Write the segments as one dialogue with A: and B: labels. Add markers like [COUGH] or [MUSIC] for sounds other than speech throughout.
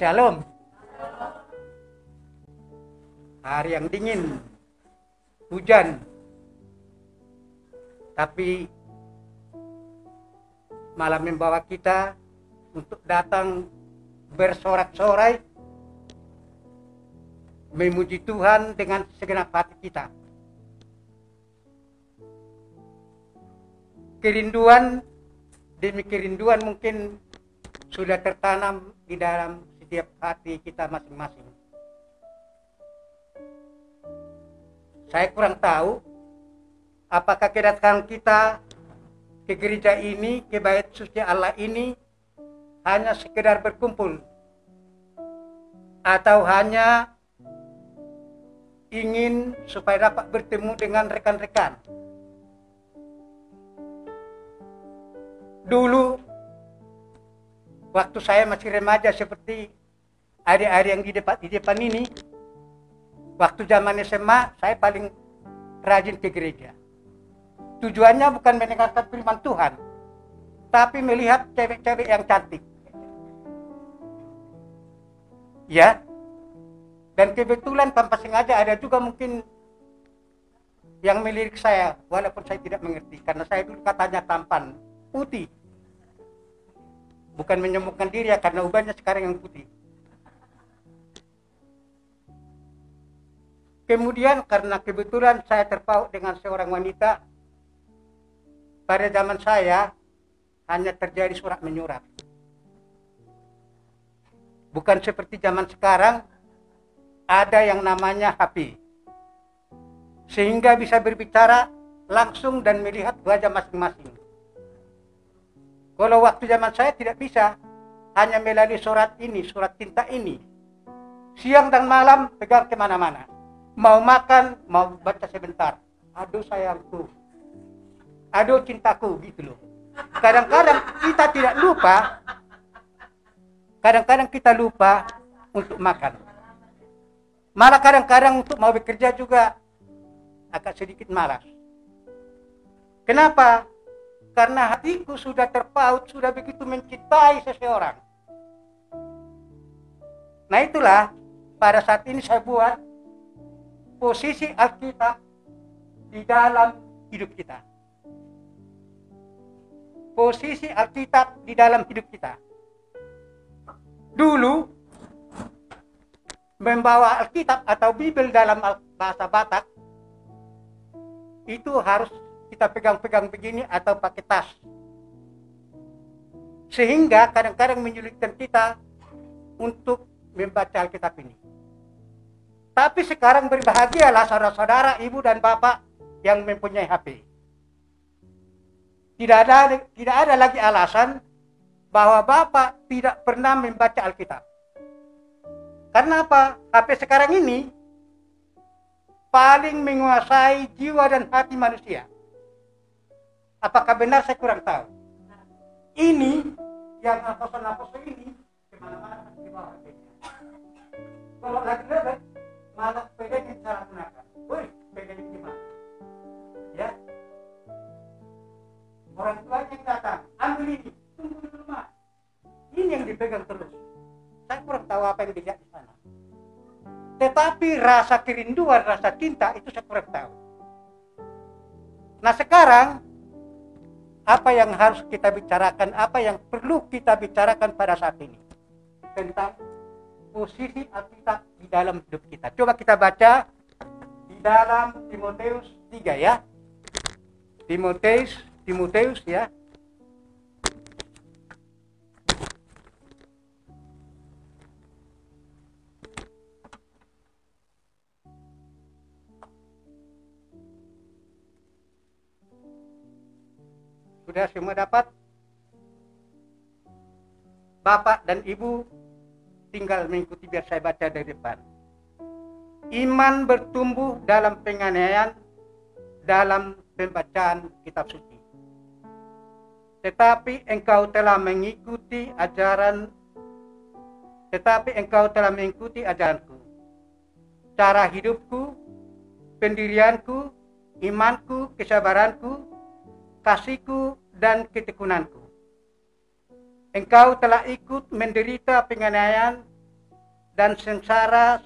A: Shalom. Hari yang dingin, hujan, tapi malam membawa kita untuk datang bersorak-sorai memuji Tuhan dengan segenap hati kita. Kerinduan demi kerinduan mungkin sudah tertanam di dalam setiap hati kita masing-masing. Saya kurang tahu apakah kedatangan kita ke gereja ini, ke bait suci Allah ini hanya sekedar berkumpul atau hanya ingin supaya dapat bertemu dengan rekan-rekan. Dulu waktu saya masih remaja seperti adik-adik yang di depan di depan ini, waktu zaman SMA saya paling rajin ke gereja. Tujuannya bukan mendengarkan firman Tuhan, tapi melihat cewek-cewek yang cantik. Ya, dan kebetulan tanpa sengaja ada juga mungkin yang melirik saya, walaupun saya tidak mengerti, karena saya dulu katanya tampan, putih. Bukan menyembuhkan diri ya, karena ubahnya sekarang yang putih. Kemudian karena kebetulan saya terpaut dengan seorang wanita, pada zaman saya hanya terjadi surat menyurat. Bukan seperti zaman sekarang, ada yang namanya HP. Sehingga bisa berbicara langsung dan melihat wajah masing-masing. Kalau waktu zaman saya tidak bisa, hanya melalui surat ini, surat cinta ini. Siang dan malam pegang ke mana-mana mau makan, mau baca sebentar. Aduh sayangku, aduh cintaku gitu loh. Kadang-kadang kita tidak lupa, kadang-kadang kita lupa untuk makan. Malah kadang-kadang untuk mau bekerja juga agak sedikit malas. Kenapa? Karena hatiku sudah terpaut, sudah begitu mencintai seseorang. Nah itulah pada saat ini saya buat posisi Alkitab di dalam hidup kita. Posisi Alkitab di dalam hidup kita. Dulu membawa Alkitab atau Bible dalam bahasa Batak itu harus kita pegang-pegang begini atau pakai tas. Sehingga kadang-kadang menyulitkan kita untuk membaca Alkitab ini. Tapi sekarang berbahagialah saudara-saudara, ibu dan bapak yang mempunyai HP. Tidak ada tidak ada lagi alasan bahwa bapak tidak pernah membaca Alkitab. Karena apa? HP sekarang ini paling menguasai jiwa dan hati manusia. Apakah benar saya kurang tahu? Ini yang aposto-aposto ini ke mana-mana di bawah Kalau lagi lebih malah sepedanya cara gunakan. Woi, sepedanya gimana? Ya. Orang tua yang datang, ambil ini, tunggu di rumah. Ini yang dipegang terus. Saya kurang tahu apa yang dilihat di sana. Tetapi rasa kerinduan, rasa cinta itu saya kurang tahu. Nah sekarang apa yang harus kita bicarakan, apa yang perlu kita bicarakan pada saat ini tentang posisi Alkitab di dalam hidup kita. Coba kita baca di dalam Timoteus 3 ya. Timoteus, Timoteus ya. Sudah semua dapat? Bapak dan Ibu tinggal mengikuti biar saya baca dari depan. Iman bertumbuh dalam penganiayaan dalam pembacaan kitab suci. Tetapi engkau telah mengikuti ajaran tetapi engkau telah mengikuti ajaranku. Cara hidupku, pendirianku, imanku, kesabaranku, kasihku, dan ketekunanku Engkau telah ikut menderita penganiayaan dan sengsara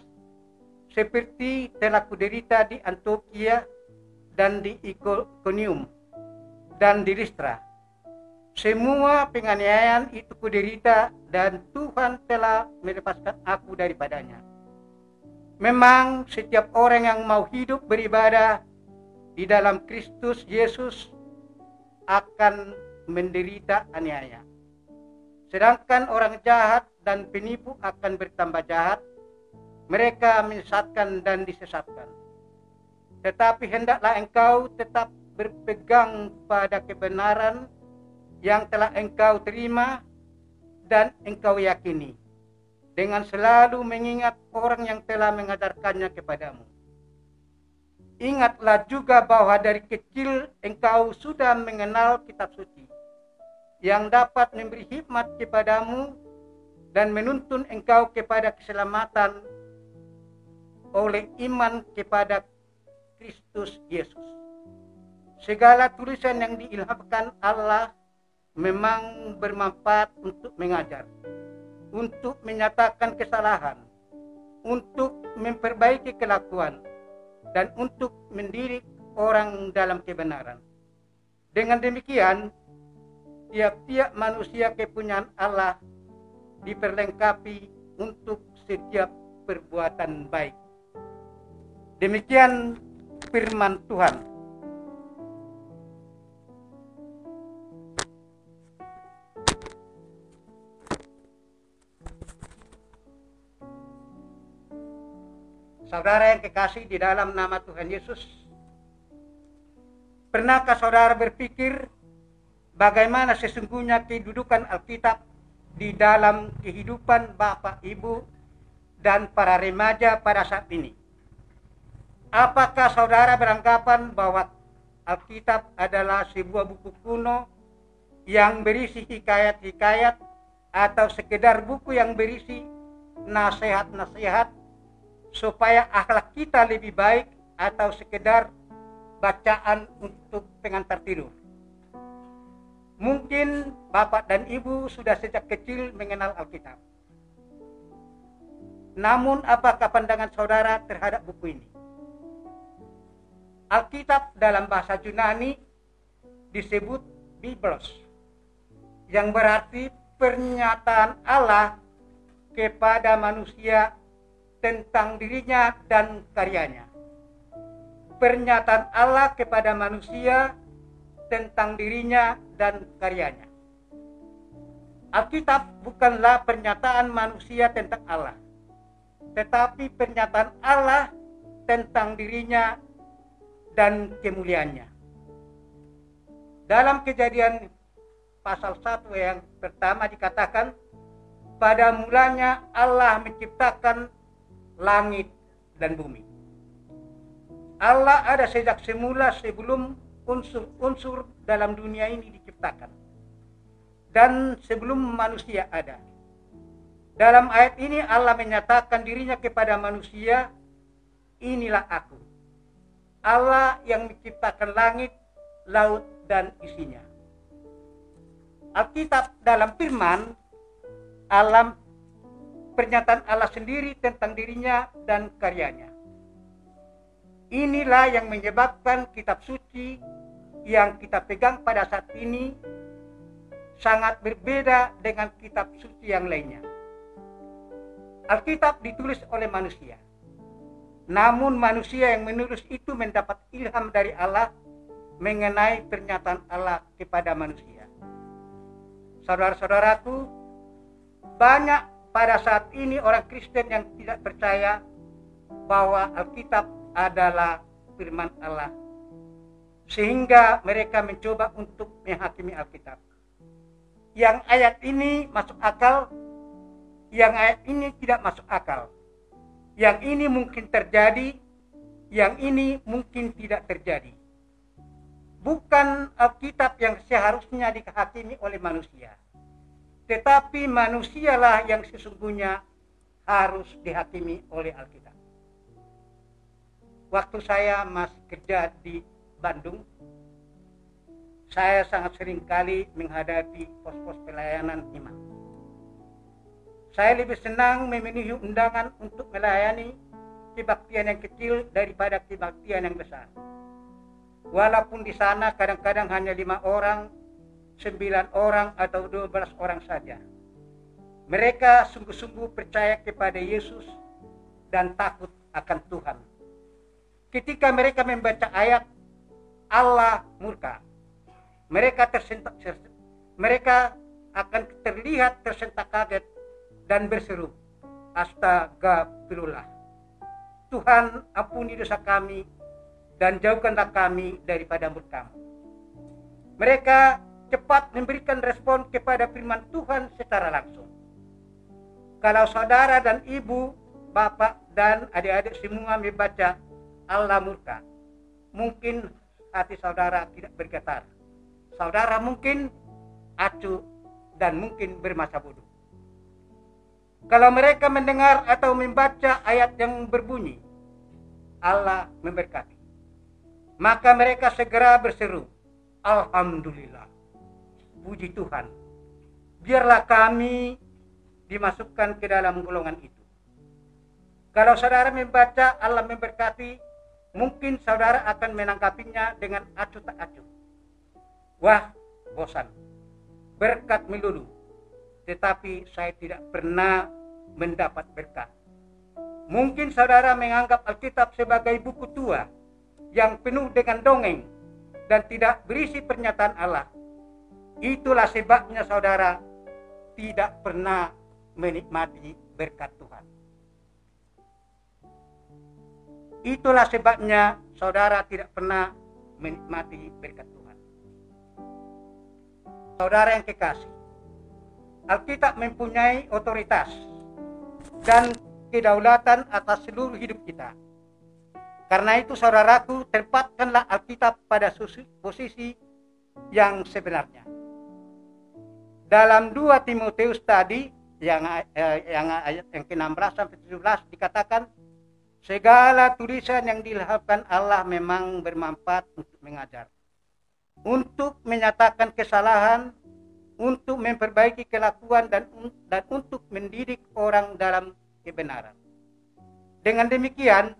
A: seperti telah kuderita di Antioquia dan di Iconium dan di Listra. Semua penganiayaan itu kuderita dan Tuhan telah melepaskan aku daripadanya. Memang setiap orang yang mau hidup beribadah di dalam Kristus Yesus akan menderita aniaya. Sedangkan orang jahat dan penipu akan bertambah jahat, mereka menyesatkan dan disesatkan. Tetapi hendaklah engkau tetap berpegang pada kebenaran yang telah engkau terima dan engkau yakini dengan selalu mengingat orang yang telah mengajarkannya kepadamu. Ingatlah juga bahwa dari kecil engkau sudah mengenal kitab suci yang dapat memberi hikmat kepadamu dan menuntun engkau kepada keselamatan oleh iman kepada Kristus Yesus. Segala tulisan yang diilhamkan Allah memang bermanfaat untuk mengajar, untuk menyatakan kesalahan, untuk memperbaiki kelakuan, dan untuk mendidik orang dalam kebenaran. Dengan demikian, tiap-tiap manusia kepunyaan Allah diperlengkapi untuk setiap perbuatan baik. Demikian firman Tuhan. Saudara yang kekasih di dalam nama Tuhan Yesus, pernahkah saudara berpikir bagaimana sesungguhnya kedudukan Alkitab di dalam kehidupan Bapak, Ibu, dan para remaja pada saat ini? Apakah saudara beranggapan bahwa Alkitab adalah sebuah buku kuno yang berisi hikayat-hikayat atau sekedar buku yang berisi nasihat-nasihat supaya akhlak kita lebih baik atau sekedar bacaan untuk pengantar tidur. Mungkin Bapak dan Ibu sudah sejak kecil mengenal Alkitab. Namun apakah pandangan saudara terhadap buku ini? Alkitab dalam bahasa Yunani disebut Biblos yang berarti pernyataan Allah kepada manusia tentang dirinya dan karyanya. Pernyataan Allah kepada manusia tentang dirinya dan karyanya. Alkitab bukanlah pernyataan manusia tentang Allah, tetapi pernyataan Allah tentang dirinya dan kemuliaannya. Dalam kejadian pasal 1 yang pertama dikatakan, pada mulanya Allah menciptakan langit dan bumi. Allah ada sejak semula sebelum unsur-unsur dalam dunia ini diciptakan. Dan sebelum manusia ada. Dalam ayat ini Allah menyatakan dirinya kepada manusia, inilah aku. Allah yang menciptakan langit, laut, dan isinya. Alkitab dalam firman, alam pernyataan Allah sendiri tentang dirinya dan karyanya. Inilah yang menyebabkan kitab suci yang kita pegang pada saat ini sangat berbeda dengan kitab suci yang lainnya. Alkitab ditulis oleh manusia. Namun manusia yang menulis itu mendapat ilham dari Allah mengenai pernyataan Allah kepada manusia. Saudara-saudaraku, banyak pada saat ini orang Kristen yang tidak percaya bahwa Alkitab adalah firman Allah sehingga mereka mencoba untuk menghakimi Alkitab. Yang ayat ini masuk akal, yang ayat ini tidak masuk akal. Yang ini mungkin terjadi, yang ini mungkin tidak terjadi. Bukan Alkitab yang seharusnya dihakimi oleh manusia tetapi manusialah yang sesungguhnya harus dihakimi oleh Alkitab. Waktu saya masih kerja di Bandung, saya sangat sering kali menghadapi pos-pos pelayanan iman. Saya lebih senang memenuhi undangan untuk melayani kebaktian yang kecil daripada kebaktian yang besar. Walaupun di sana kadang-kadang hanya lima orang, sembilan orang atau dua belas orang saja. Mereka sungguh-sungguh percaya kepada Yesus dan takut akan Tuhan. Ketika mereka membaca ayat Allah murka, mereka tersentak, mereka akan terlihat tersentak kaget dan berseru, Astagfirullah. Tuhan ampuni dosa kami dan jauhkanlah kami daripada murkamu. Mereka cepat memberikan respon kepada firman Tuhan secara langsung. Kalau saudara dan ibu, bapak dan adik-adik semua membaca Allah murka, mungkin hati saudara tidak bergetar. Saudara mungkin acuh dan mungkin bermasa bodoh. Kalau mereka mendengar atau membaca ayat yang berbunyi, Allah memberkati. Maka mereka segera berseru, Alhamdulillah, puji Tuhan. Biarlah kami dimasukkan ke dalam golongan itu. Kalau saudara membaca Allah memberkati, mungkin saudara akan menangkapinya dengan acuh tak acuh. Wah, bosan. Berkat melulu, tetapi saya tidak pernah mendapat berkat. Mungkin saudara menganggap Alkitab sebagai buku tua yang penuh dengan dongeng dan tidak berisi pernyataan Allah. Itulah sebabnya saudara tidak pernah menikmati berkat Tuhan. Itulah sebabnya saudara tidak pernah menikmati berkat Tuhan. Saudara yang kekasih, Alkitab mempunyai otoritas dan kedaulatan atas seluruh hidup kita. Karena itu saudaraku, tempatkanlah Alkitab pada posisi yang sebenarnya. Dalam 2 Timotius tadi yang eh, yang ayat yang ke-16 sampai 17 dikatakan segala tulisan yang dilahapkan Allah memang bermanfaat untuk mengajar, untuk menyatakan kesalahan, untuk memperbaiki kelakuan dan dan untuk mendidik orang dalam kebenaran. Dengan demikian,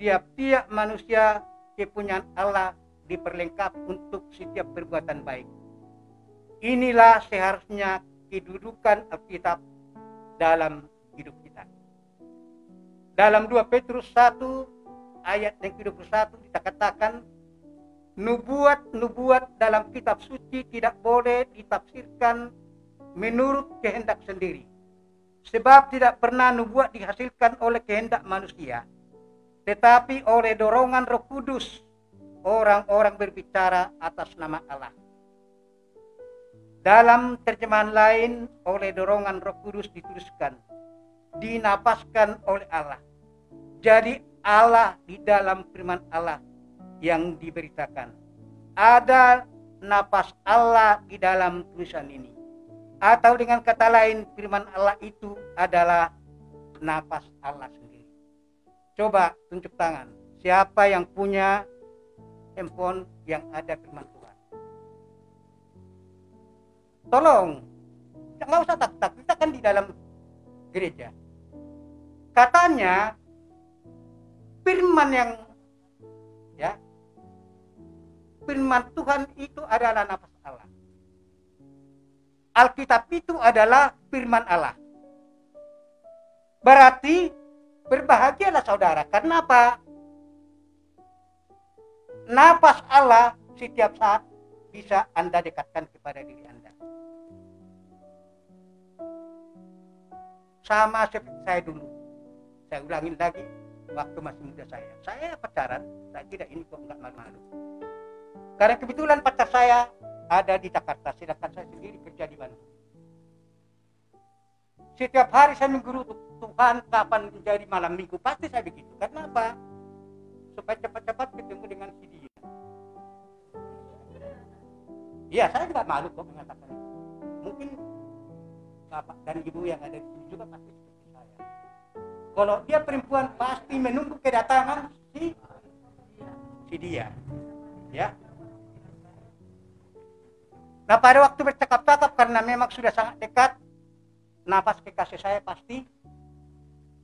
A: tiap-tiap manusia kepunyaan Allah diperlengkap untuk setiap perbuatan baik. Inilah seharusnya kedudukan Alkitab dalam. Dalam 2 Petrus 1 ayat yang ke-21 dikatakan nubuat-nubuat dalam kitab suci tidak boleh ditafsirkan menurut kehendak sendiri. Sebab tidak pernah nubuat dihasilkan oleh kehendak manusia, tetapi oleh dorongan roh kudus orang-orang berbicara atas nama Allah. Dalam terjemahan lain, oleh dorongan roh kudus dituliskan, dinapaskan oleh Allah. Jadi Allah di dalam firman Allah yang diberitakan. Ada napas Allah di dalam tulisan ini. Atau dengan kata lain firman Allah itu adalah napas Allah sendiri. Coba tunjuk tangan. Siapa yang punya handphone yang ada firman Tuhan? Tolong, nggak usah tak-tak, kita kan di dalam gereja. Katanya firman yang ya firman Tuhan itu adalah nafas Allah. Alkitab itu adalah firman Allah. Berarti berbahagialah saudara. Karena apa? Nafas Allah setiap saat bisa Anda dekatkan kepada diri Anda. Sama seperti saya dulu. Saya ulangin lagi waktu masih muda saya. Saya pacaran, saya tidak ini kok nggak malu-malu karena kebetulan pacar saya ada di Jakarta, sedangkan saya sendiri kerja di Bandung. Setiap hari saya mengguru Tuhan kapan menjadi malam minggu, pasti saya begitu. Karena apa? Supaya cepat-cepat ketemu dengan si dia. Iya, saya nggak malu kok mengatakan. Mungkin bapak dan ibu yang ada di sini juga pasti. Kalau dia perempuan pasti menunggu kedatangan si si dia. Ya, Nah pada waktu bercakap-cakap karena memang sudah sangat dekat, nafas kekasih saya pasti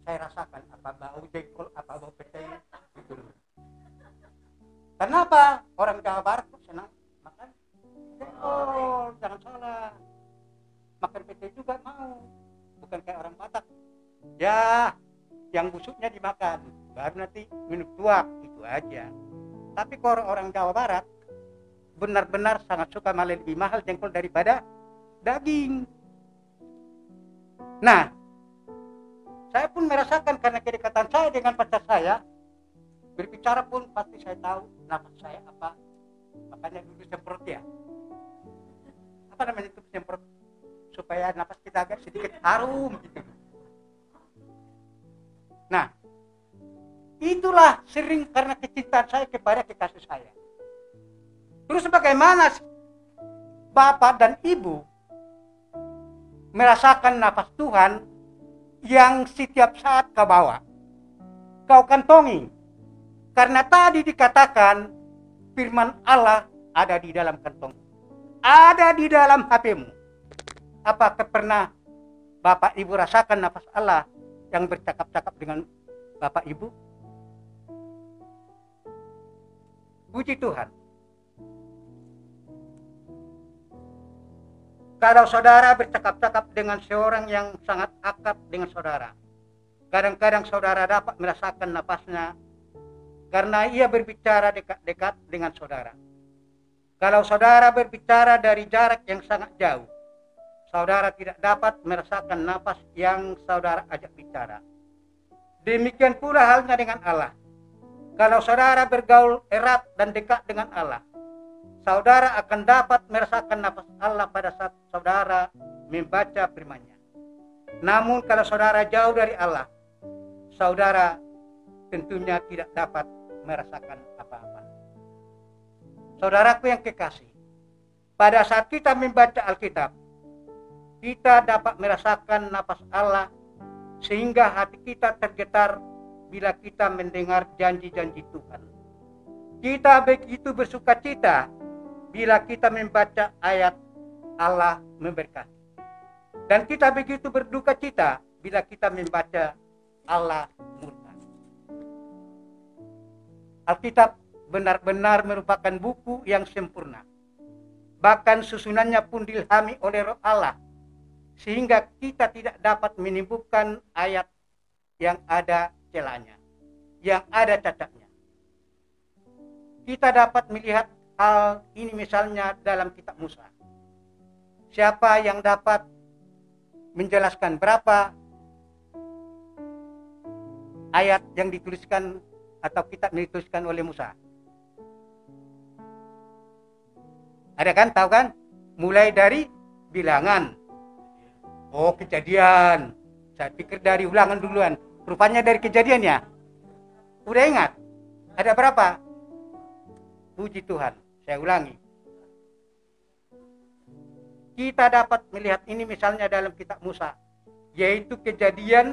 A: saya rasakan apa bau jengkol, apa bau pete gitu. Kenapa orang Jawa Barat tuh senang makan jengkol? Jangan salah. Makan pete juga mau, bukan kayak orang Batak. Ya, yang busuknya dimakan, baru nanti minum tuak itu aja. Tapi kalau orang Jawa Barat benar-benar sangat suka malah lebih mahal jengkol daripada daging. Nah, saya pun merasakan karena kedekatan saya dengan pacar saya, berbicara pun pasti saya tahu nafas saya apa. Makanya dulu semprot ya. Apa namanya itu semprot? Supaya nafas kita agak sedikit harum gitu. Nah, itulah sering karena kecintaan saya kepada kekasih saya. Terus bagaimana bapak dan ibu merasakan nafas Tuhan yang setiap saat kau bawa. Kau kantongi. Karena tadi dikatakan firman Allah ada di dalam kantong. Ada di dalam HPmu. Apakah pernah Bapak Ibu rasakan nafas Allah yang bercakap-cakap dengan Bapak Ibu? Puji Tuhan. Kalau saudara bercakap-cakap dengan seorang yang sangat akrab dengan saudara, kadang-kadang saudara dapat merasakan napasnya karena ia berbicara dekat-dekat dengan saudara. Kalau saudara berbicara dari jarak yang sangat jauh, saudara tidak dapat merasakan napas yang saudara ajak bicara. Demikian pula halnya dengan Allah. Kalau saudara bergaul erat dan dekat dengan Allah, saudara akan dapat merasakan nafas Allah pada saat saudara membaca firman-Nya. Namun kalau saudara jauh dari Allah, saudara tentunya tidak dapat merasakan apa-apa. Saudaraku yang kekasih, pada saat kita membaca Alkitab, kita dapat merasakan nafas Allah sehingga hati kita tergetar bila kita mendengar janji-janji Tuhan. Kita begitu bersuka cita bila kita membaca ayat Allah memberkati. Dan kita begitu berduka cita bila kita membaca Allah murka. Alkitab benar-benar merupakan buku yang sempurna. Bahkan susunannya pun dilhami oleh roh Allah. Sehingga kita tidak dapat menimbulkan ayat yang ada celahnya. Yang ada cacatnya. Kita dapat melihat hal ini misalnya dalam kitab Musa. Siapa yang dapat menjelaskan berapa ayat yang dituliskan atau kitab yang dituliskan oleh Musa? Ada kan, tahu kan? Mulai dari bilangan. Oh, kejadian. Saya pikir dari ulangan duluan. Rupanya dari kejadian ya. Udah ingat? Ada berapa? Puji Tuhan. Saya ulangi. Kita dapat melihat ini misalnya dalam kitab Musa, yaitu kejadian,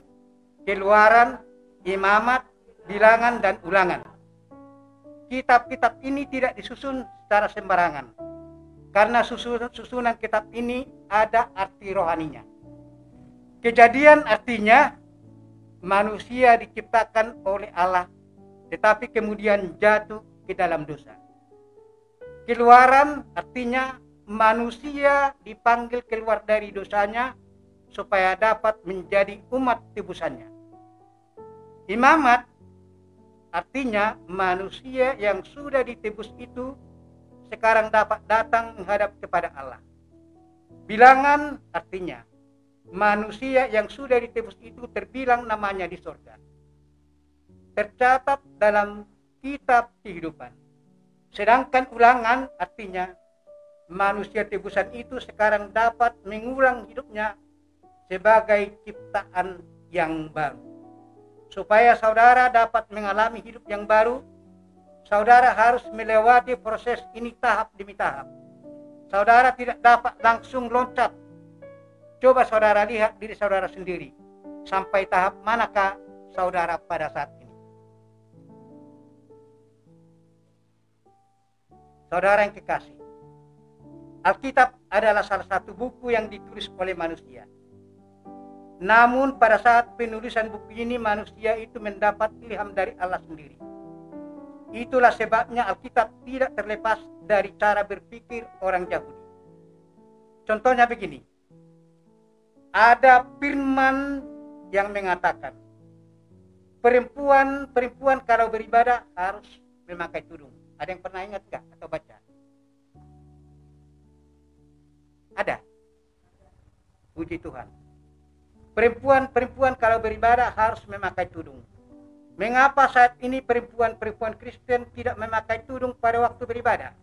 A: keluaran, imamat, bilangan, dan ulangan. Kitab-kitab ini tidak disusun secara sembarangan, karena susunan, kitab ini ada arti rohaninya. Kejadian artinya manusia diciptakan oleh Allah, tetapi kemudian jatuh ke dalam dosa. Keluaran artinya manusia dipanggil keluar dari dosanya supaya dapat menjadi umat tebusannya. Imamat artinya manusia yang sudah ditebus itu sekarang dapat datang menghadap kepada Allah. Bilangan artinya manusia yang sudah ditebus itu terbilang namanya di sorga. Tercatat dalam kitab kehidupan Sedangkan ulangan artinya manusia tebusan itu sekarang dapat mengulang hidupnya sebagai ciptaan yang baru. Supaya saudara dapat mengalami hidup yang baru, saudara harus melewati proses ini tahap demi tahap. Saudara tidak dapat langsung loncat. Coba saudara lihat diri saudara sendiri. Sampai tahap manakah saudara pada saat ini. Saudara yang kekasih, Alkitab adalah salah satu buku yang ditulis oleh manusia. Namun pada saat penulisan buku ini manusia itu mendapat ilham dari Allah sendiri. Itulah sebabnya Alkitab tidak terlepas dari cara berpikir orang Yahudi. Contohnya begini. Ada firman yang mengatakan perempuan-perempuan kalau beribadah harus memakai tudung. Ada yang pernah ingat gak atau baca? Ada. Puji Tuhan. Perempuan-perempuan kalau beribadah harus memakai tudung. Mengapa saat ini perempuan-perempuan Kristen tidak memakai tudung pada waktu beribadah?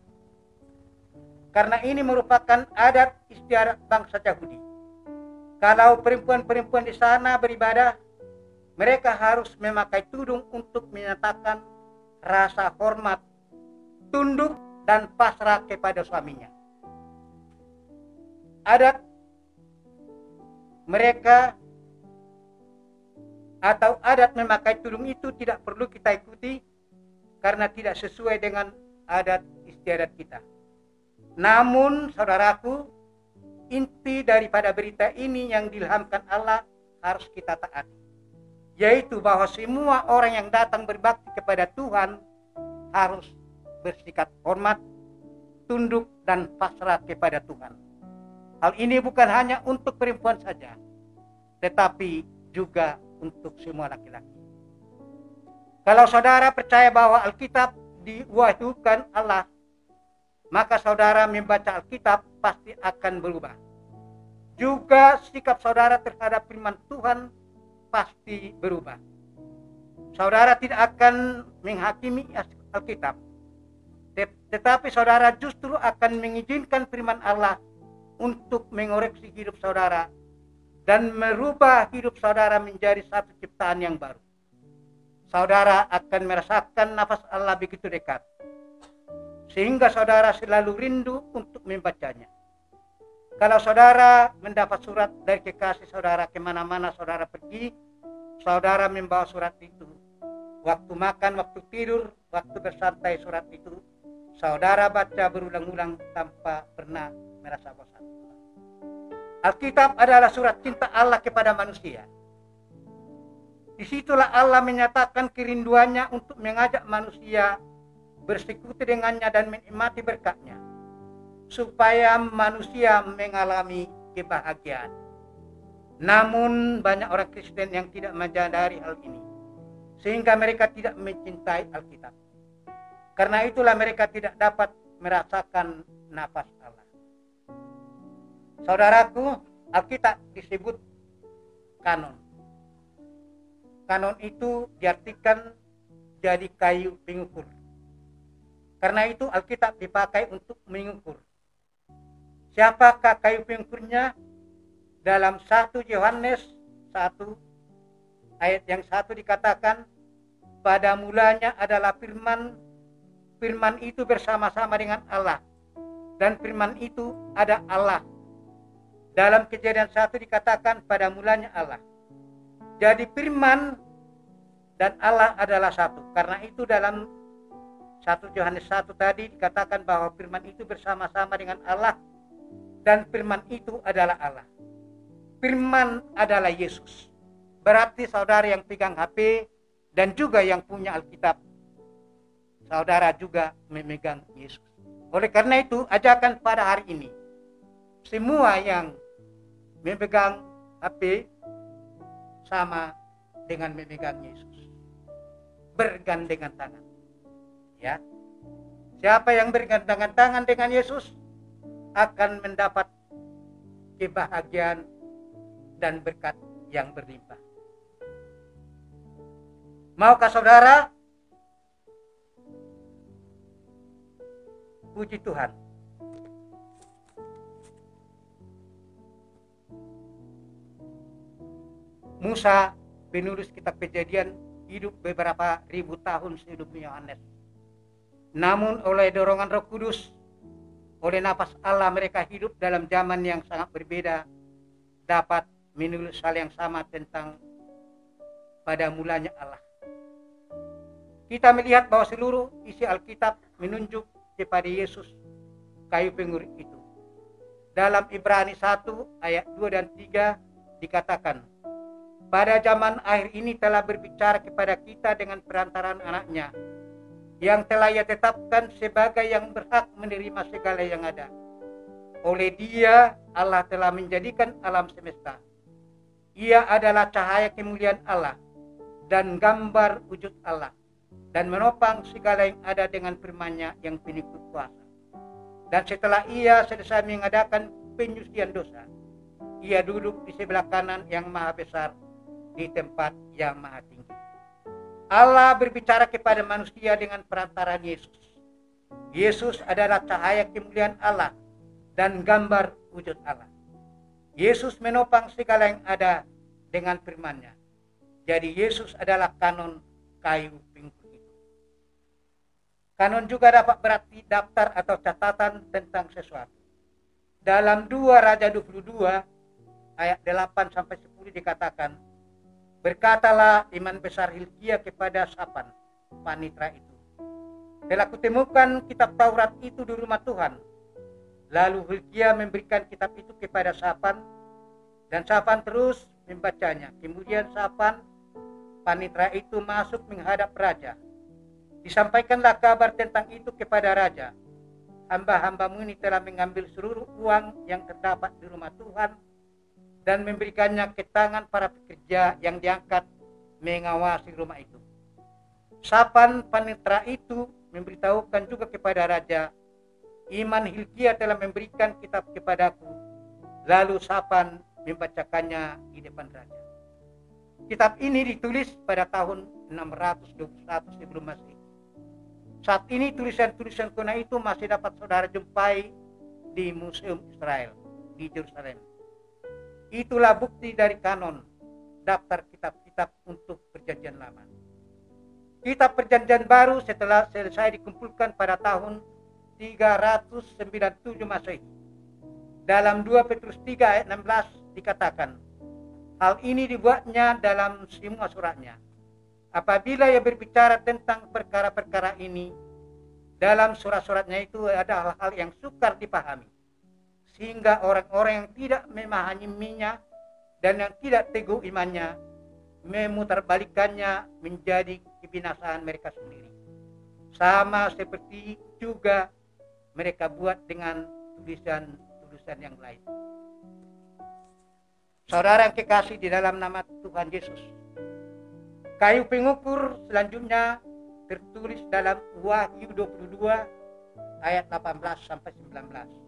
A: Karena ini merupakan adat istiadat bangsa Yahudi. Kalau perempuan-perempuan di sana beribadah, mereka harus memakai tudung untuk menyatakan rasa hormat, tunduk, dan pasrah kepada suaminya. Adat mereka atau adat memakai tudung itu tidak perlu kita ikuti karena tidak sesuai dengan adat istiadat kita. Namun, saudaraku, inti daripada berita ini yang dilhamkan Allah harus kita taati. Yaitu bahwa semua orang yang datang berbakti kepada Tuhan harus bersikap hormat, tunduk, dan pasrah kepada Tuhan. Hal ini bukan hanya untuk perempuan saja, tetapi juga untuk semua laki-laki. Kalau saudara percaya bahwa Alkitab diwahyukan Allah, maka saudara membaca Alkitab pasti akan berubah. Juga sikap saudara terhadap firman Tuhan pasti berubah. Saudara tidak akan menghakimi Alkitab, tetapi saudara justru akan mengizinkan firman Allah untuk mengoreksi hidup saudara dan merubah hidup saudara menjadi satu ciptaan yang baru. Saudara akan merasakan nafas Allah begitu dekat. Sehingga saudara selalu rindu untuk membacanya. Kalau saudara mendapat surat dari kekasih saudara ke mana-mana saudara pergi, saudara membawa surat itu. Waktu makan, waktu tidur, waktu bersantai surat itu, saudara baca berulang-ulang tanpa pernah merasa bosan. Alkitab adalah surat cinta Allah kepada manusia. Di situlah Allah menyatakan kerinduannya untuk mengajak manusia bersekutu dengannya dan menikmati berkatnya. Supaya manusia mengalami kebahagiaan. Namun banyak orang Kristen yang tidak menyadari hal ini. Sehingga mereka tidak mencintai Alkitab. Karena itulah mereka tidak dapat merasakan nafas Allah. Saudaraku, Alkitab disebut kanon. Kanon itu diartikan jadi kayu pengukur. Karena itu Alkitab dipakai untuk mengukur. Siapakah kayu pengukurnya? Dalam satu Yohanes 1 ayat yang satu dikatakan pada mulanya adalah firman firman itu bersama-sama dengan Allah dan firman itu ada Allah dalam kejadian satu dikatakan pada mulanya Allah. Jadi firman dan Allah adalah satu. Karena itu dalam satu Yohanes 1 tadi dikatakan bahwa firman itu bersama-sama dengan Allah dan firman itu adalah Allah. Firman adalah Yesus. Berarti saudara yang pegang HP dan juga yang punya Alkitab, saudara juga memegang Yesus. Oleh karena itu, ajakan pada hari ini, semua yang memegang HP sama dengan memegang Yesus. Bergandengan tangan. Ya. Siapa yang bergandengan tangan dengan Yesus akan mendapat kebahagiaan dan berkat yang berlimpah. Maukah saudara? Puji Tuhan. Musa penulis kitab kejadian hidup beberapa ribu tahun sehidupnya Yohanes. Namun oleh dorongan roh kudus, oleh nafas Allah mereka hidup dalam zaman yang sangat berbeda, dapat menulis hal yang sama tentang pada mulanya Allah. Kita melihat bahwa seluruh isi Alkitab menunjuk kepada Yesus kayu pengur itu. Dalam Ibrani 1 ayat 2 dan 3 dikatakan, pada zaman akhir ini telah berbicara kepada kita dengan perantaran anaknya yang telah ia tetapkan sebagai yang berhak menerima segala yang ada. Oleh dia Allah telah menjadikan alam semesta. Ia adalah cahaya kemuliaan Allah dan gambar wujud Allah dan menopang segala yang ada dengan firman-Nya yang penuh kuasa. Dan setelah ia selesai mengadakan penyucian dosa, ia duduk di sebelah kanan yang maha besar di tempat yang maha tinggi. Allah berbicara kepada manusia dengan perantaraan Yesus. Yesus adalah cahaya kemuliaan Allah dan gambar wujud Allah. Yesus menopang segala yang ada dengan firman-Nya. Jadi Yesus adalah kanon kayu pinggul itu. Kanon juga dapat berarti daftar atau catatan tentang sesuatu. Dalam 2 Raja 22 ayat 8 sampai 10 dikatakan Berkatalah iman besar Hilkia kepada Sapan, panitra itu. Telah kutemukan kitab Taurat itu di rumah Tuhan. Lalu Hilkia memberikan kitab itu kepada Sapan, dan Sapan terus membacanya. Kemudian Sapan, panitra itu masuk menghadap raja. Disampaikanlah kabar tentang itu kepada raja. Hamba-hambamu ini telah mengambil seluruh uang yang terdapat di rumah Tuhan dan memberikannya ke tangan para pekerja yang diangkat mengawasi rumah itu. Sapan panitra itu memberitahukan juga kepada raja, Iman Hilkia telah memberikan kitab kepadaku. Lalu Sapan membacakannya di depan raja. Kitab ini ditulis pada tahun 621 sebelum Masehi. Saat ini tulisan-tulisan kuna itu masih dapat saudara jumpai di Museum Israel di Jerusalem. Itulah bukti dari kanon daftar kitab-kitab untuk perjanjian lama. Kitab perjanjian baru setelah selesai dikumpulkan pada tahun 397 Masehi. Dalam 2 Petrus 3 ayat 16 dikatakan, hal ini dibuatnya dalam semua suratnya. Apabila ia berbicara tentang perkara-perkara ini, dalam surat-suratnya itu ada hal-hal yang sukar dipahami sehingga orang-orang yang tidak memahaminya dan yang tidak teguh imannya memutarbalikannya menjadi kebinasaan mereka sendiri. Sama seperti juga mereka buat dengan tulisan-tulisan yang lain. Saudara yang kekasih di dalam nama Tuhan Yesus. Kayu pengukur selanjutnya tertulis dalam Wahyu 22 ayat 18 sampai 19.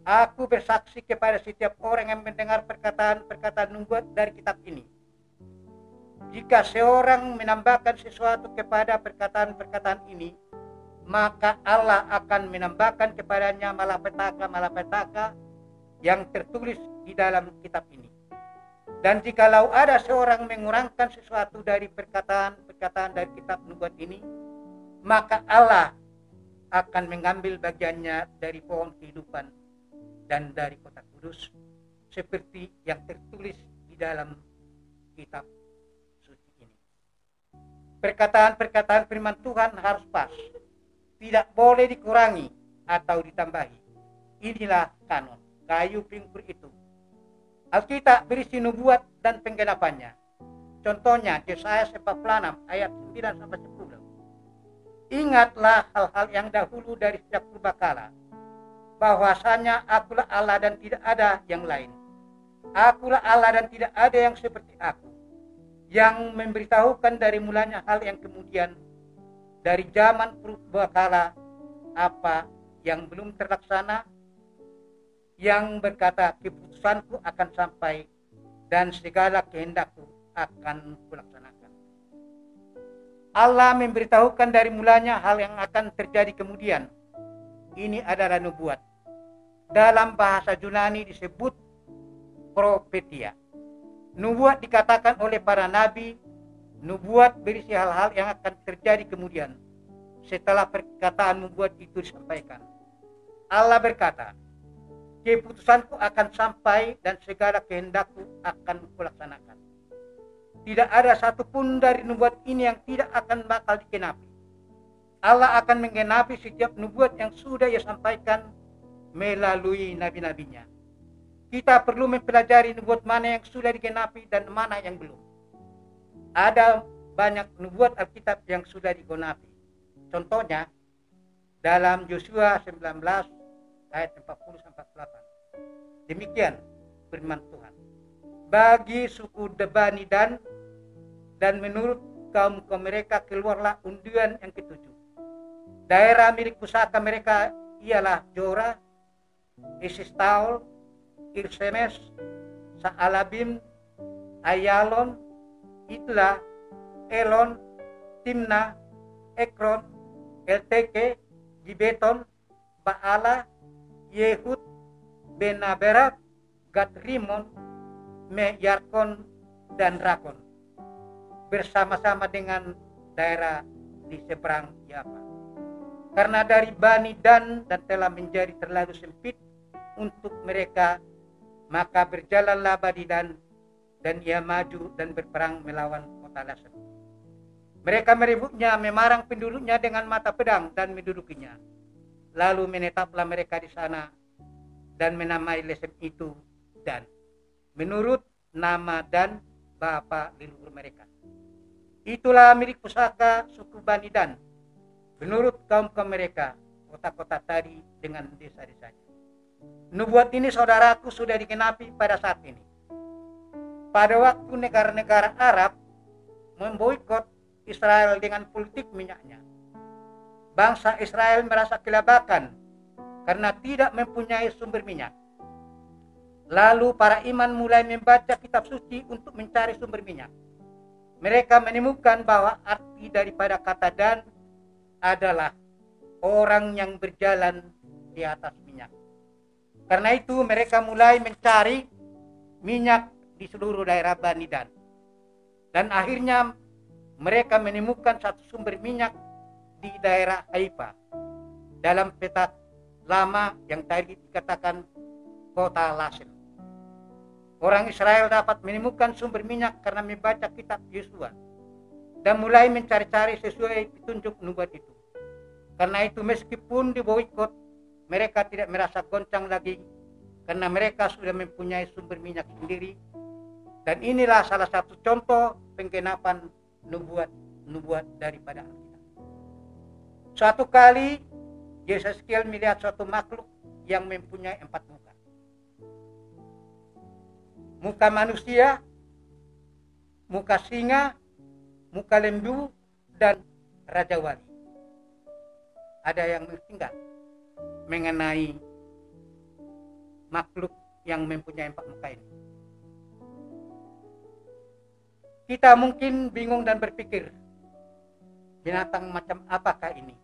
A: Aku bersaksi kepada setiap orang yang mendengar perkataan-perkataan nubuat dari kitab ini. Jika seorang menambahkan sesuatu kepada perkataan-perkataan ini, maka Allah akan menambahkan kepadanya malapetaka-malapetaka yang tertulis di dalam kitab ini. Dan jikalau ada seorang mengurangkan sesuatu dari perkataan-perkataan dari kitab nubuat ini, maka Allah akan mengambil bagiannya dari pohon kehidupan dan dari kota kudus seperti yang tertulis di dalam kitab suci ini. Perkataan-perkataan firman Tuhan harus pas, tidak boleh dikurangi atau ditambahi. Inilah kanon, kayu pingkur itu. Alkitab berisi nubuat dan penggenapannya. Contohnya Yesaya 46 ayat 9 sampai 10. Ingatlah hal-hal yang dahulu dari sejak purbakala bahwasanya akulah Allah dan tidak ada yang lain. Akulah Allah dan tidak ada yang seperti aku. Yang memberitahukan dari mulanya hal yang kemudian dari zaman purbakala apa yang belum terlaksana yang berkata keputusanku akan sampai dan segala kehendakku akan kulaksanakan. Allah memberitahukan dari mulanya hal yang akan terjadi kemudian. Ini adalah nubuat dalam bahasa Yunani disebut profetia. Nubuat dikatakan oleh para nabi, nubuat berisi hal-hal yang akan terjadi kemudian setelah perkataan membuat itu disampaikan. Allah berkata, keputusanku akan sampai dan segala kehendakku akan kulaksanakan. Tidak ada satupun dari nubuat ini yang tidak akan bakal dikenapi. Allah akan menggenapi setiap nubuat yang sudah ia sampaikan melalui nabi-nabinya. kita perlu mempelajari nubuat mana yang sudah digenapi dan mana yang belum. Ada banyak nubuat Alkitab yang sudah digenapi. Contohnya dalam Yosua 19 ayat 40 sampai 48. Demikian firman Tuhan. Bagi suku Debani dan dan menurut kaum kaum mereka keluarlah undian yang ketujuh. Daerah milik pusaka mereka ialah Jora, Isistaul, Irsemes, Saalabim, Ayalon, Itla, Elon, Timna, Ekron, Elteke, Gibeton, Baala, Yehud, Benaberat, Gatrimon, Me Yarkon, dan Rakon. Bersama-sama dengan daerah di seberang Yapa. Karena dari Bani Dan dan telah menjadi terlalu sempit untuk mereka maka berjalanlah Badidan dan ia maju dan berperang melawan kota Lasem. Mereka merebutnya, memarang penduduknya dengan mata pedang dan mendudukinya. Lalu menetaplah mereka di sana dan menamai Lesem itu dan menurut nama dan bapa leluhur mereka. Itulah milik pusaka suku Bani Dan menurut kaum-kaum mereka kota-kota tadi dengan desa-desanya. Nubuat ini saudaraku sudah dikenapi pada saat ini. Pada waktu negara-negara Arab memboikot Israel dengan politik minyaknya. Bangsa Israel merasa kelabakan karena tidak mempunyai sumber minyak. Lalu para iman mulai membaca kitab suci untuk mencari sumber minyak. Mereka menemukan bahwa arti daripada kata dan adalah orang yang berjalan di atas minyak. Karena itu mereka mulai mencari minyak di seluruh daerah Banidan. Dan akhirnya mereka menemukan satu sumber minyak di daerah Haifa. Dalam peta lama yang tadi dikatakan kota Lasem. Orang Israel dapat menemukan sumber minyak karena membaca kitab Yosua dan mulai mencari-cari sesuai petunjuk nubuat itu. Karena itu meskipun diboikot mereka tidak merasa goncang lagi karena mereka sudah mempunyai sumber minyak sendiri dan inilah salah satu contoh penggenapan nubuat nubuat daripada Alkitab. Suatu kali Yesus melihat suatu makhluk yang mempunyai empat muka. Muka manusia, muka singa, muka lembu, dan raja wali. Ada yang meninggal mengenai makhluk yang mempunyai empat muka ini. Kita mungkin bingung dan berpikir, binatang macam apakah ini?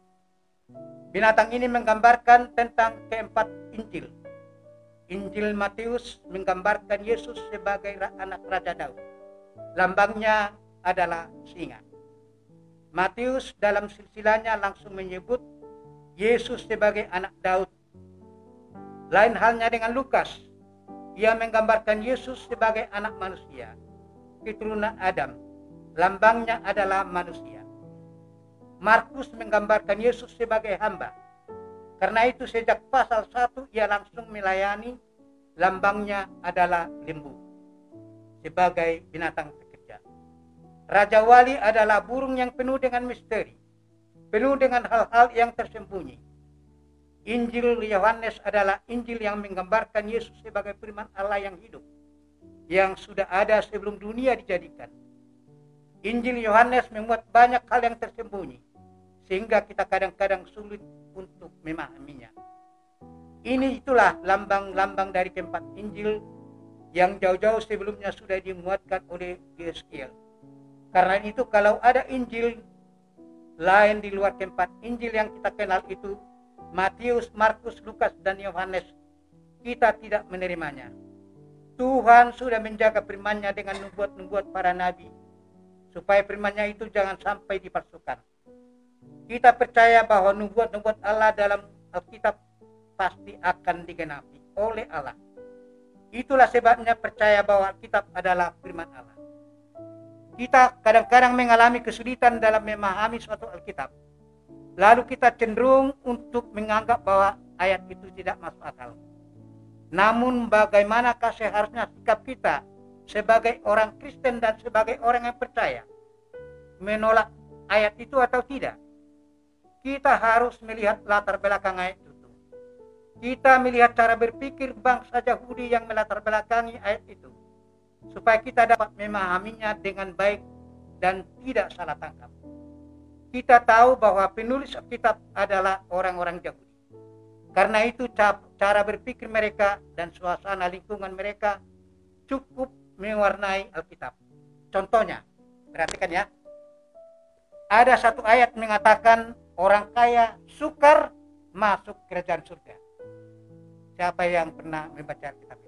A: Binatang ini menggambarkan tentang keempat Injil. Injil Matius menggambarkan Yesus sebagai anak Raja Daud. Lambangnya adalah singa. Matius dalam silsilahnya langsung menyebut Yesus sebagai anak Daud. Lain halnya dengan Lukas. Ia menggambarkan Yesus sebagai anak manusia, keturunan Adam. Lambangnya adalah manusia. Markus menggambarkan Yesus sebagai hamba. Karena itu sejak pasal 1 ia langsung melayani lambangnya adalah lembu sebagai binatang pekerja. Raja Wali adalah burung yang penuh dengan misteri penuh dengan hal-hal yang tersembunyi. Injil Yohanes adalah Injil yang menggambarkan Yesus sebagai firman Allah yang hidup, yang sudah ada sebelum dunia dijadikan. Injil Yohanes memuat banyak hal yang tersembunyi, sehingga kita kadang-kadang sulit untuk memahaminya. Ini itulah lambang-lambang dari keempat Injil yang jauh-jauh sebelumnya sudah dimuatkan oleh Yeskiel. Karena itu kalau ada Injil lain di luar keempat Injil yang kita kenal itu Matius, Markus, Lukas, dan Yohanes kita tidak menerimanya. Tuhan sudah menjaga firman-Nya dengan nubuat-nubuat para nabi supaya firman-Nya itu jangan sampai dipalsukan. Kita percaya bahwa nubuat-nubuat Allah dalam Alkitab pasti akan digenapi oleh Allah. Itulah sebabnya percaya bahwa Alkitab adalah firman Allah kita kadang-kadang mengalami kesulitan dalam memahami suatu Alkitab. Lalu kita cenderung untuk menganggap bahwa ayat itu tidak masuk akal. Namun bagaimanakah seharusnya sikap kita sebagai orang Kristen dan sebagai orang yang percaya? Menolak ayat itu atau tidak? Kita harus melihat latar belakang ayat itu. Kita melihat cara berpikir bangsa Yahudi yang melatar belakangi ayat itu. Supaya kita dapat memahaminya dengan baik dan tidak salah tangkap. Kita tahu bahwa penulis kitab adalah orang-orang Yahudi. Karena itu cara berpikir mereka dan suasana lingkungan mereka cukup mewarnai Alkitab. Contohnya, perhatikan ya. Ada satu ayat mengatakan orang kaya sukar masuk kerajaan surga. Siapa yang pernah membaca kitab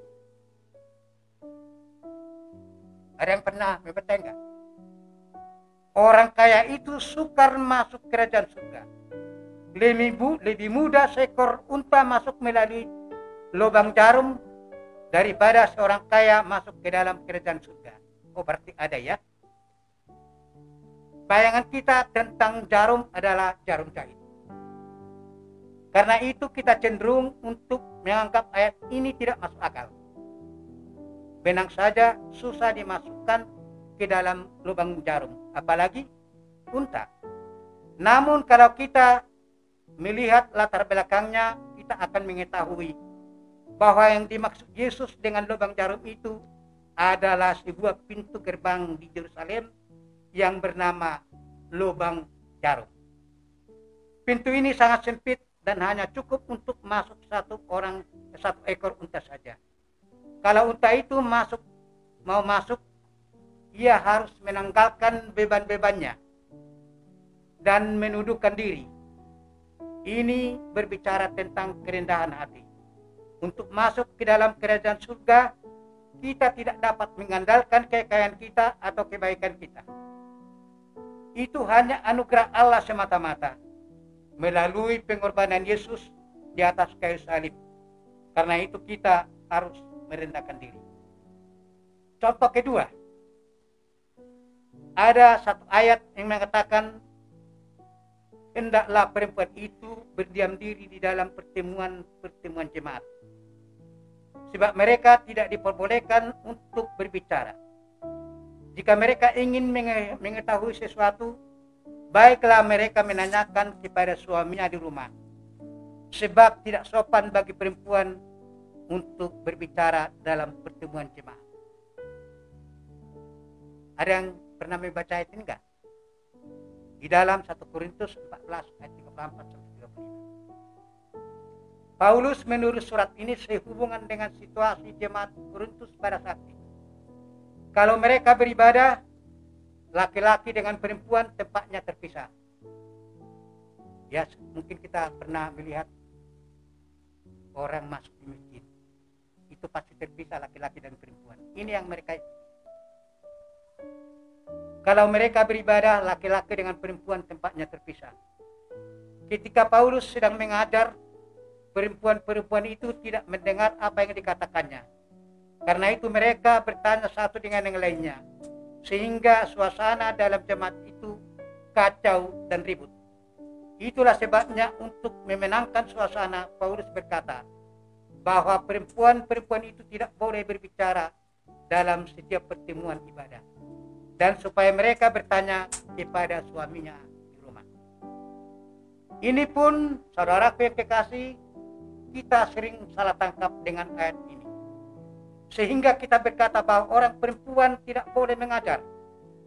A: Ada yang pernah membaca enggak? Orang kaya itu sukar masuk kerajaan surga. Lebih, bu, lebih mudah seekor unta masuk melalui lubang jarum daripada seorang kaya masuk ke dalam kerajaan surga. Oh berarti ada ya. Bayangan kita tentang jarum adalah jarum jahit. Karena itu kita cenderung untuk menganggap ayat ini tidak masuk akal. Benang saja susah dimasukkan ke dalam lubang jarum, apalagi unta. Namun kalau kita melihat latar belakangnya, kita akan mengetahui bahwa yang dimaksud Yesus dengan lubang jarum itu adalah sebuah pintu gerbang di Yerusalem yang bernama lubang jarum. Pintu ini sangat sempit dan hanya cukup untuk masuk satu orang satu ekor unta saja. Kalau unta itu masuk mau masuk, ia harus menanggalkan beban-bebannya dan menundukkan diri. Ini berbicara tentang kerendahan hati. Untuk masuk ke dalam kerajaan surga, kita tidak dapat mengandalkan kekayaan kita atau kebaikan kita. Itu hanya anugerah Allah semata-mata melalui pengorbanan Yesus di atas kayu salib. Karena itu kita harus merendahkan diri. Contoh kedua, ada satu ayat yang mengatakan hendaklah perempuan itu berdiam diri di dalam pertemuan-pertemuan jemaat. Sebab mereka tidak diperbolehkan untuk berbicara. Jika mereka ingin mengetahui sesuatu, Baiklah mereka menanyakan kepada suaminya di rumah. Sebab tidak sopan bagi perempuan untuk berbicara dalam pertemuan jemaat. Ada yang pernah membaca ayat ini enggak? Di dalam 1 Korintus 14 ayat 34 sampai 35. Paulus menulis surat ini sehubungan dengan situasi jemaat Korintus pada saat itu. Kalau mereka beribadah, laki-laki dengan perempuan tempatnya terpisah. Ya, mungkin kita pernah melihat orang masuk di. Itu pasti terpisah laki-laki dan perempuan. Ini yang mereka kalau mereka beribadah laki-laki dengan perempuan tempatnya terpisah. Ketika Paulus sedang mengajar, perempuan-perempuan itu tidak mendengar apa yang dikatakannya. Karena itu mereka bertanya satu dengan yang lainnya, sehingga suasana dalam jemaat itu kacau dan ribut. Itulah sebabnya untuk memenangkan suasana Paulus berkata bahwa perempuan-perempuan itu tidak boleh berbicara dalam setiap pertemuan ibadah dan supaya mereka bertanya kepada suaminya di rumah. Ini pun saudara yang kekasih kita sering salah tangkap dengan ayat ini. Sehingga kita berkata bahwa orang perempuan tidak boleh mengajar,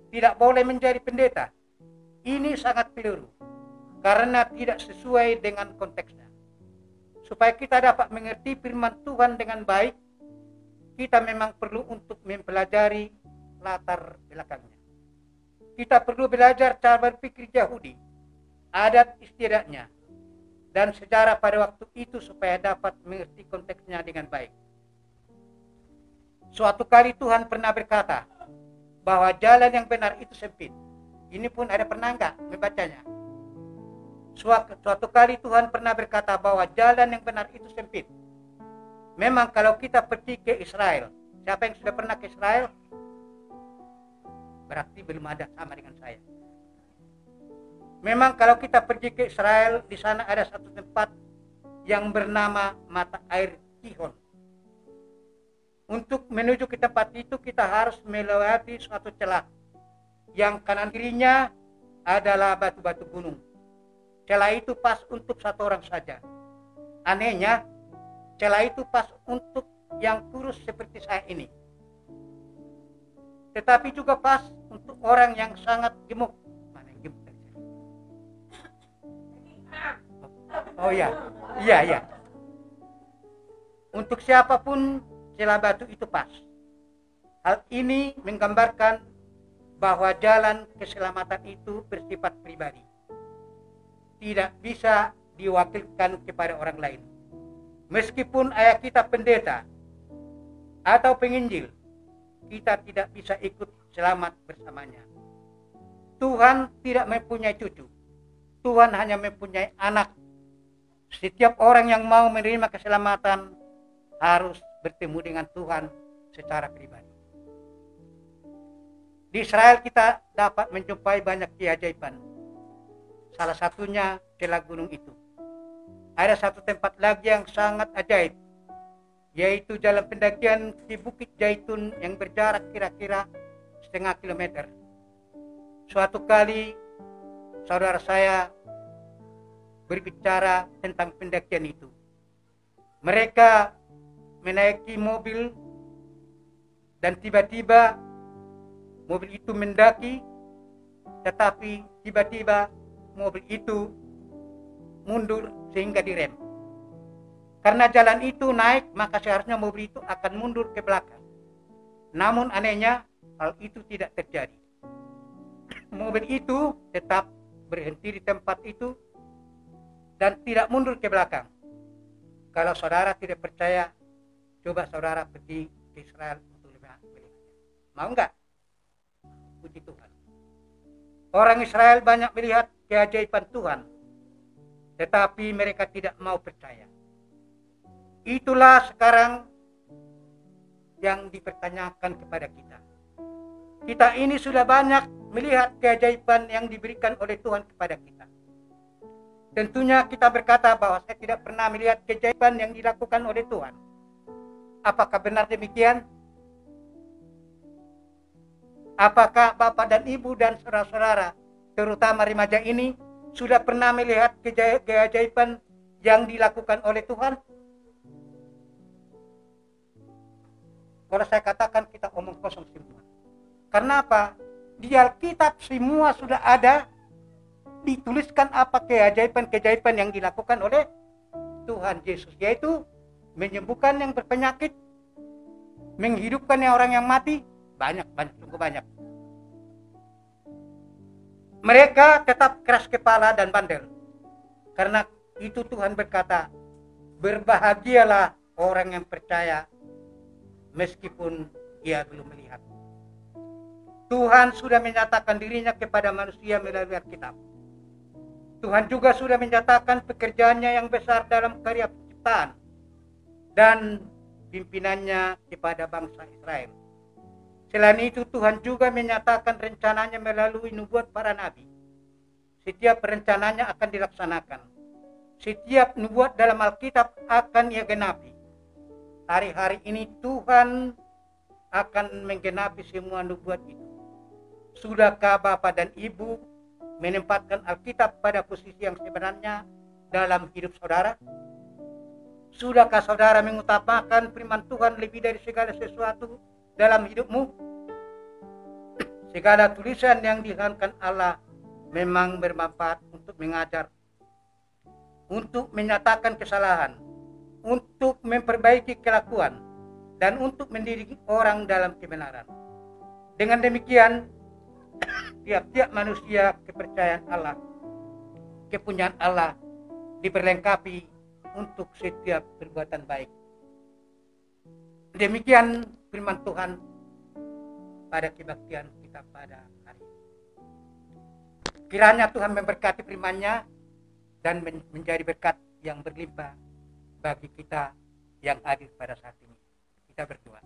A: tidak boleh menjadi pendeta. Ini sangat keliru karena tidak sesuai dengan konteksnya. Supaya kita dapat mengerti firman Tuhan dengan baik, kita memang perlu untuk mempelajari latar belakangnya. Kita perlu belajar cara berpikir Yahudi, adat istiadatnya, dan sejarah pada waktu itu supaya dapat mengerti konteksnya dengan baik. Suatu kali Tuhan pernah berkata bahwa jalan yang benar itu sempit. Ini pun ada pernah enggak membacanya? Suatu, suatu kali Tuhan pernah berkata bahwa jalan yang benar itu sempit. Memang kalau kita pergi ke Israel, siapa yang sudah pernah ke Israel? Berarti belum ada sama dengan saya. Memang kalau kita pergi ke Israel, di sana ada satu tempat yang bernama mata air Gihon. untuk menuju ke tempat itu kita harus melewati suatu celah yang kanan kirinya adalah batu-batu gunung. Celah itu pas untuk satu orang saja. Anehnya, celah itu pas untuk yang kurus seperti saya ini. Tetapi juga pas untuk orang yang sangat gemuk. Mana gemuk? Oh iya, iya, iya. Untuk siapa pun celah batu itu pas. Hal ini menggambarkan bahwa jalan keselamatan itu bersifat pribadi. Tidak bisa diwakilkan kepada orang lain. Meskipun ayah kita pendeta atau penginjil, kita tidak bisa ikut selamat bersamanya. Tuhan tidak mempunyai cucu. Tuhan hanya mempunyai anak. Setiap orang yang mau menerima keselamatan harus bertemu dengan Tuhan secara pribadi. Di Israel kita dapat menjumpai banyak keajaiban. Salah satunya celah gunung itu. Ada satu tempat lagi yang sangat ajaib, yaitu jalan pendakian di Bukit Jaitun yang berjarak kira-kira setengah kilometer. Suatu kali saudara saya berbicara tentang pendakian itu. Mereka menaiki mobil dan tiba-tiba mobil itu mendaki tetapi tiba-tiba mobil itu mundur sehingga direm. Karena jalan itu naik maka seharusnya mobil itu akan mundur ke belakang. Namun anehnya hal itu tidak terjadi. [CLEARS THROAT] Mobil itu tetap berhenti di tempat itu dan tidak mundur ke belakang. Kalau saudara tidak percaya coba saudara pergi ke Israel untuk melihatnya mau nggak? Puji Tuhan. Orang Israel banyak melihat keajaiban Tuhan, tetapi mereka tidak mau percaya. Itulah sekarang yang dipertanyakan kepada kita. Kita ini sudah banyak melihat keajaiban yang diberikan oleh Tuhan kepada kita. Tentunya kita berkata bahwa saya tidak pernah melihat keajaiban yang dilakukan oleh Tuhan. Apakah benar demikian? Apakah Bapak dan Ibu dan saudara-saudara, terutama remaja ini, sudah pernah melihat keajaiban yang dilakukan oleh Tuhan? Kalau saya katakan kita omong kosong semua. Karena apa? Di Alkitab semua sudah ada dituliskan apa keajaiban-keajaiban yang dilakukan oleh Tuhan Yesus yaitu menyembuhkan yang berpenyakit, menghidupkan yang orang yang mati, banyak banyak cukup banyak. Mereka tetap keras kepala dan bandel. Karena itu Tuhan berkata berbahagialah orang yang percaya meskipun ia belum melihat. Tuhan sudah menyatakan dirinya kepada manusia melalui Alkitab. Tuhan juga sudah menyatakan pekerjaannya yang besar dalam karya penciptaan dan pimpinannya kepada bangsa Israel Selain itu Tuhan juga menyatakan rencananya melalui nubuat para nabi. Setiap rencananya akan dilaksanakan. Setiap nubuat dalam Alkitab akan ia genapi. Hari-hari ini Tuhan akan menggenapi semua nubuat itu. Sudahkah Bapak dan Ibu menempatkan Alkitab pada posisi yang sebenarnya dalam hidup saudara? Sudahkah saudara mengutamakan firman Tuhan lebih dari segala sesuatu dalam hidupmu. Segala tulisan yang dihankan Allah memang bermanfaat untuk mengajar, untuk menyatakan kesalahan, untuk memperbaiki kelakuan, dan untuk mendidik orang dalam kebenaran. Dengan demikian, [COUGHS] tiap-tiap manusia kepercayaan Allah, kepunyaan Allah diperlengkapi untuk setiap perbuatan baik. Demikian firman Tuhan pada kebaktian kita pada hari ini. Kiranya Tuhan memberkati firman-Nya dan menjadi berkat yang berlimpah bagi kita yang hadir pada saat ini. Kita berdoa.